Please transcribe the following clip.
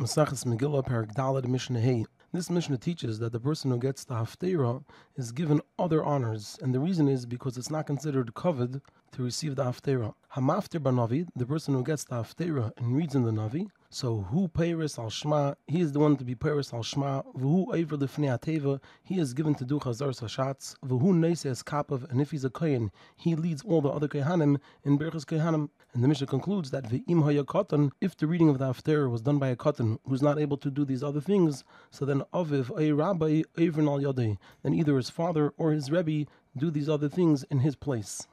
Masachas Megillah, Perek Daled, Mishnah Hey. This Mishnah teaches that the person who gets the Haftarah is given other honors, and the reason is because it's not considered kavod to receive the Haftarah. Hamaftir Banavi, the person who gets the Haftarah and reads in the Navi, so who Peiris al Shma, he is the one to be Peiris al Shma, V'hu Eiver Lefnei Ateva, he is given to do Chazaras HaShatz, V'hu Neises Kapav, and if he's a Kohen, he leads all the other Kohanim in Berchas Kohanim. And the Mishnah concludes that V'im Hayakatan, if the reading of the Haftarah was done by a Katan who's not able to do these other things, so then Aviv, a Rabbi, Eiver al Yadei, then either his father or his Rebbe do these other things in his place.